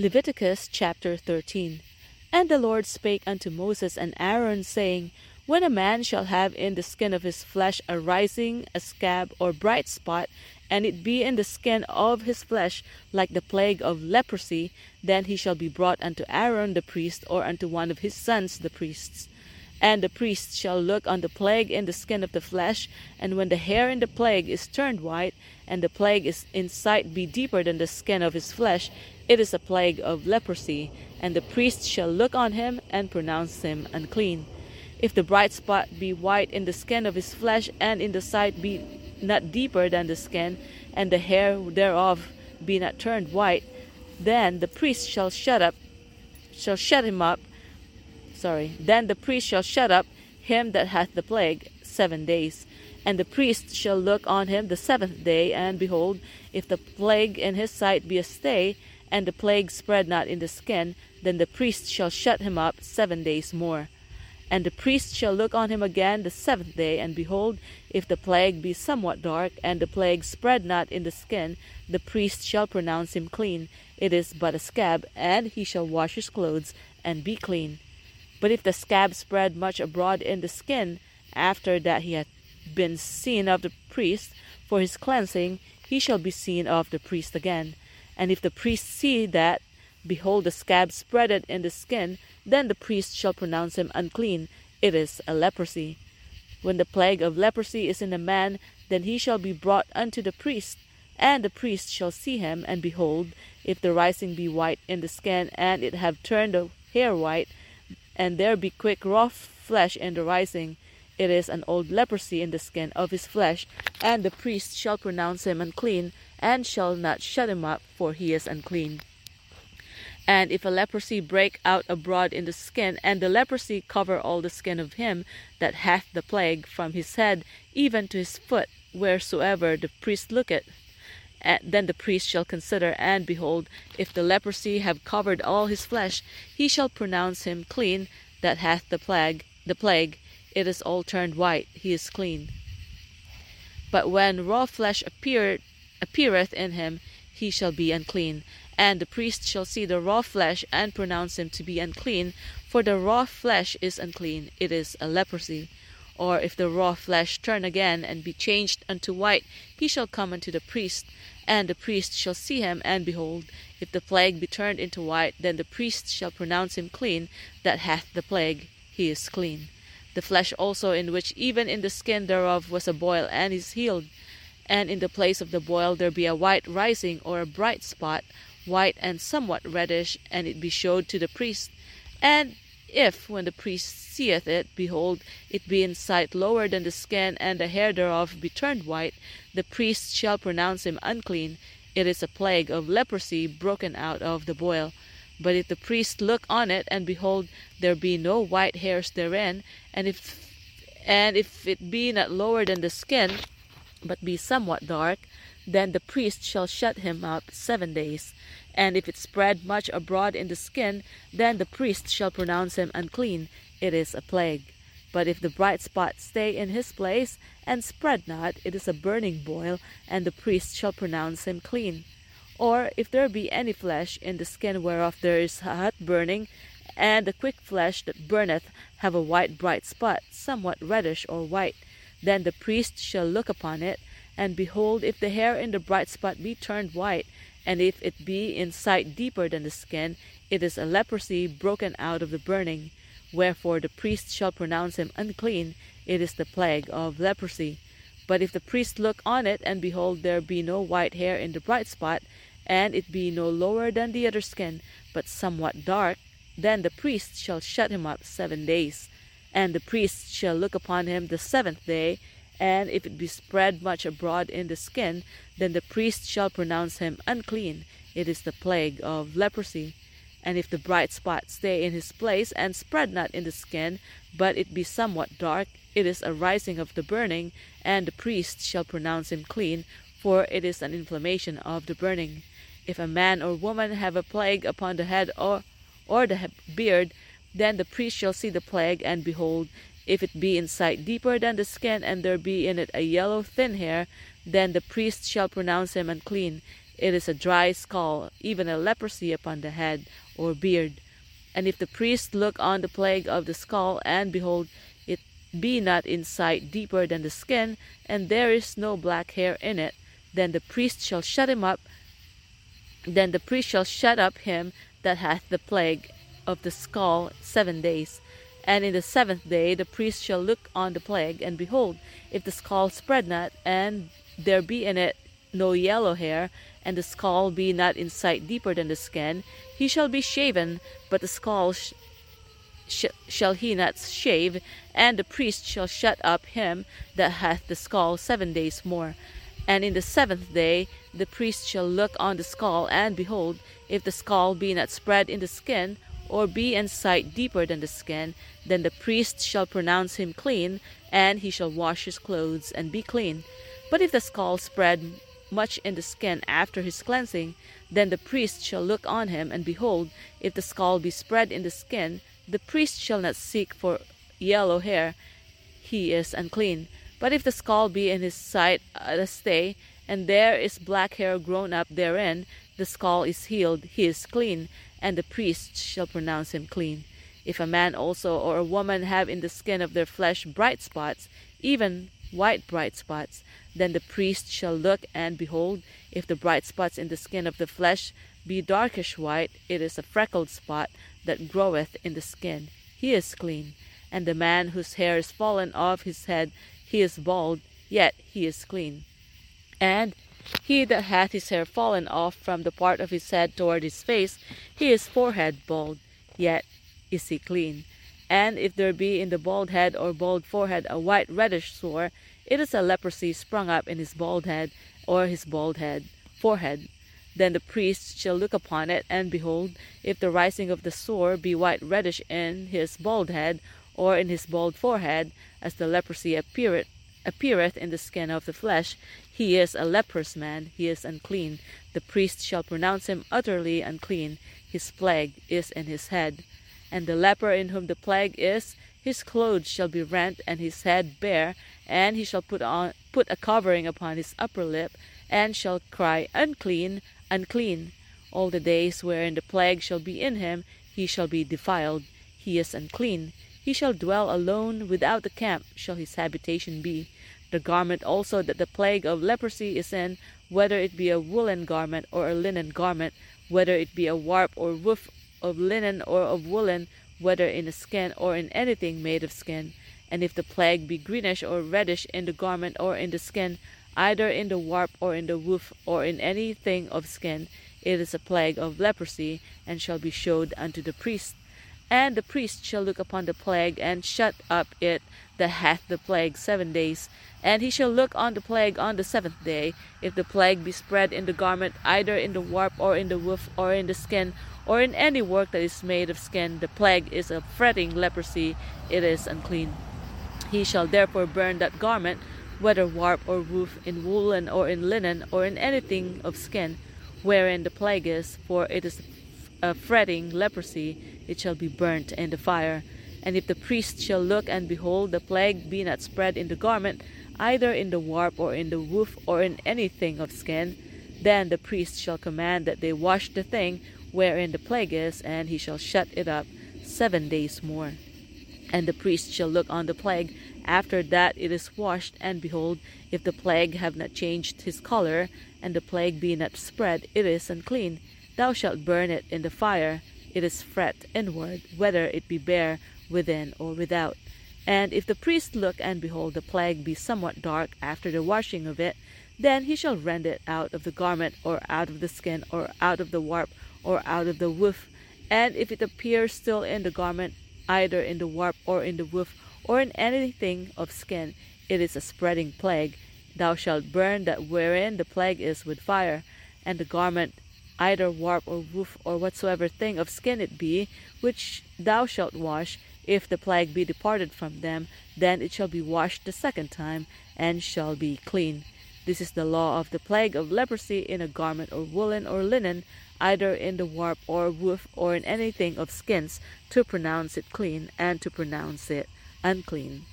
Leviticus chapter 13 And the Lord spake unto Moses and Aaron, saying, When a man shall have in the skin of his flesh a rising, a scab, or bright spot, and it be in the skin of his flesh like the plague of leprosy, then he shall be brought unto Aaron the priest, or unto one of his sons the priests. And the priest shall look on the plague in the skin of the flesh, and when the hair in the plague is turned white, and the plague is in sight be deeper than the skin of his flesh, it is a plague of leprosy, and the priest shall look on him and pronounce him unclean. If the bright spot be white in the skin of his flesh, and in the sight be not deeper than the skin, and the hair thereof be not turned white, then the priest shall shut up shall shut him up sorry, then the priest shall shut up him that hath the plague seven days. And the priest shall look on him the seventh day, and behold, if the plague in his sight be a stay, and the plague spread not in the skin, then the priest shall shut him up seven days more. And the priest shall look on him again the seventh day, and behold, if the plague be somewhat dark, and the plague spread not in the skin, the priest shall pronounce him clean. It is but a scab, and he shall wash his clothes, and be clean. But if the scab spread much abroad in the skin, after that he hath been seen of the priest for his cleansing, he shall be seen of the priest again. And if the priest see that, behold, the scab spreaded in the skin, then the priest shall pronounce him unclean. It is a leprosy. When the plague of leprosy is in a man, then he shall be brought unto the priest, and the priest shall see him, and behold, if the rising be white in the skin, and it have turned the hair white, and there be quick raw flesh in the rising, it is an old leprosy in the skin of his flesh, and the priest shall pronounce him unclean, and shall not shut him up, for he is unclean. And if a leprosy break out abroad in the skin, and the leprosy cover all the skin of him that hath the plague, from his head even to his foot, wheresoever the priest looketh, eh, then the priest shall consider, and behold, if the leprosy have covered all his flesh, he shall pronounce him clean that hath the plague. The plague, it is all turned white; he is clean. But when raw flesh appear, appeareth in him, he shall be unclean. And the priest shall see the raw flesh, and pronounce him to be unclean, for the raw flesh is unclean; it is a leprosy. Or if the raw flesh turn again, and be changed unto white, he shall come unto the priest, and the priest shall see him, and behold, if the plague be turned into white, then the priest shall pronounce him clean that hath the plague; he is clean the flesh also in which even in the skin thereof was a boil, and is healed. And in the place of the boil there be a white rising, or a bright spot, white and somewhat reddish, and it be showed to the priest. And if, when the priest seeth it, behold, it be in sight lower than the skin, and the hair thereof be turned white, the priest shall pronounce him unclean. It is a plague of leprosy broken out of the boil. But if the priest look on it, and behold, there be no white hairs therein, and if and if it be not lower than the skin, but be somewhat dark, then the priest shall shut him up seven days. And if it spread much abroad in the skin, then the priest shall pronounce him unclean; it is a plague. But if the bright spot stay in his place, and spread not, it is a burning boil, and the priest shall pronounce him clean. Or if there be any flesh in the skin whereof there is a hot burning, and the quick flesh that burneth have a white bright spot, somewhat reddish or white, then the priest shall look upon it, and behold, if the hair in the bright spot be turned white, and if it be in sight deeper than the skin, it is a leprosy broken out of the burning. Wherefore the priest shall pronounce him unclean, it is the plague of leprosy. But if the priest look on it, and behold, there be no white hair in the bright spot, and it be no lower than the other skin, but somewhat dark, then the priest shall shut him up seven days. And the priest shall look upon him the seventh day, and if it be spread much abroad in the skin, then the priest shall pronounce him unclean. It is the plague of leprosy. And if the bright spot stay in his place, and spread not in the skin, but it be somewhat dark, it is a rising of the burning, and the priest shall pronounce him clean, for it is an inflammation of the burning. If a man or woman have a plague upon the head or, or the beard, then the priest shall see the plague, and behold, if it be in sight deeper than the skin, and there be in it a yellow thin hair, then the priest shall pronounce him unclean. it is a dry skull, even a leprosy upon the head or beard. And if the priest look on the plague of the skull, and behold, it be not in sight deeper than the skin, and there is no black hair in it, then the priest shall shut him up. Then the priest shall shut up him that hath the plague of the skull seven days. And in the seventh day the priest shall look on the plague, and behold, if the skull spread not, and there be in it no yellow hair, and the skull be not in sight deeper than the skin, he shall be shaven, but the skull sh- sh- shall he not shave, and the priest shall shut up him that hath the skull seven days more. And in the seventh day the priest shall look on the skull, and behold, if the skull be not spread in the skin, or be in sight deeper than the skin, then the priest shall pronounce him clean, and he shall wash his clothes and be clean. But if the skull spread much in the skin after his cleansing, then the priest shall look on him, and behold, if the skull be spread in the skin, the priest shall not seek for yellow hair, he is unclean. But if the skull be in his sight uh, at a stay, and there is black hair grown up therein, the skull is healed, he is clean, and the priest shall pronounce him clean. If a man also or a woman have in the skin of their flesh bright spots, even white bright spots, then the priest shall look, and behold, if the bright spots in the skin of the flesh be darkish white, it is a freckled spot that groweth in the skin. He is clean. And the man whose hair is fallen off his head, he is bald, yet he is clean. And he that hath his hair fallen off from the part of his head toward his face, he is forehead bald, yet is he clean. And if there be in the bald head or bald forehead a white reddish sore, it is a leprosy sprung up in his bald head or his bald head forehead. Then the priest shall look upon it, and behold, if the rising of the sore be white reddish in his bald head or in his bald forehead, as the leprosy appeareth, appeareth in the skin of the flesh, he is a leprous man, he is unclean. The priest shall pronounce him utterly unclean. His plague is in his head. And the leper in whom the plague is, his clothes shall be rent, and his head bare, and he shall put on put a covering upon his upper lip, and shall cry, Unclean, unclean. All the days wherein the plague shall be in him, he shall be defiled, he is unclean. He shall dwell alone, without the camp shall his habitation be. The garment also that the plague of leprosy is in, whether it be a woolen garment or a linen garment, whether it be a warp or woof of linen or of woolen, whether in a skin or in anything made of skin. And if the plague be greenish or reddish in the garment or in the skin, either in the warp or in the woof or in anything of skin, it is a plague of leprosy, and shall be showed unto the priest. And the priest shall look upon the plague, and shut up it that hath the plague seven days. And he shall look on the plague on the seventh day. If the plague be spread in the garment, either in the warp or in the woof or in the skin, or in any work that is made of skin, the plague is a fretting leprosy, it is unclean. He shall therefore burn that garment, whether warp or woof, in woolen or in linen, or in anything of skin, wherein the plague is, for it is a fretting leprosy, it shall be burnt in the fire. And if the priest shall look and behold the plague be not spread in the garment, either in the warp or in the woof or in anything of skin, then the priest shall command that they wash the thing wherein the plague is, and he shall shut it up seven days more. And the priest shall look on the plague after that it is washed, and behold, if the plague have not changed his color, and the plague be not spread, it is unclean. Thou shalt burn it in the fire. It is fret inward, whether it be bare within or without. And if the priest look and behold the plague be somewhat dark after the washing of it, then he shall rend it out of the garment, or out of the skin, or out of the warp, or out of the woof. And if it appear still in the garment, either in the warp or in the woof or in anything of skin, it is a spreading plague. Thou shalt burn that wherein the plague is with fire, and the garment, either warp or woof or whatsoever thing of skin it be, which thou shalt wash, if the plague be departed from them, then it shall be washed the second time, and shall be clean. This is the law of the plague of leprosy in a garment or woolen or linen, either in the warp or woof or in anything of skins, to pronounce it clean and to pronounce it unclean.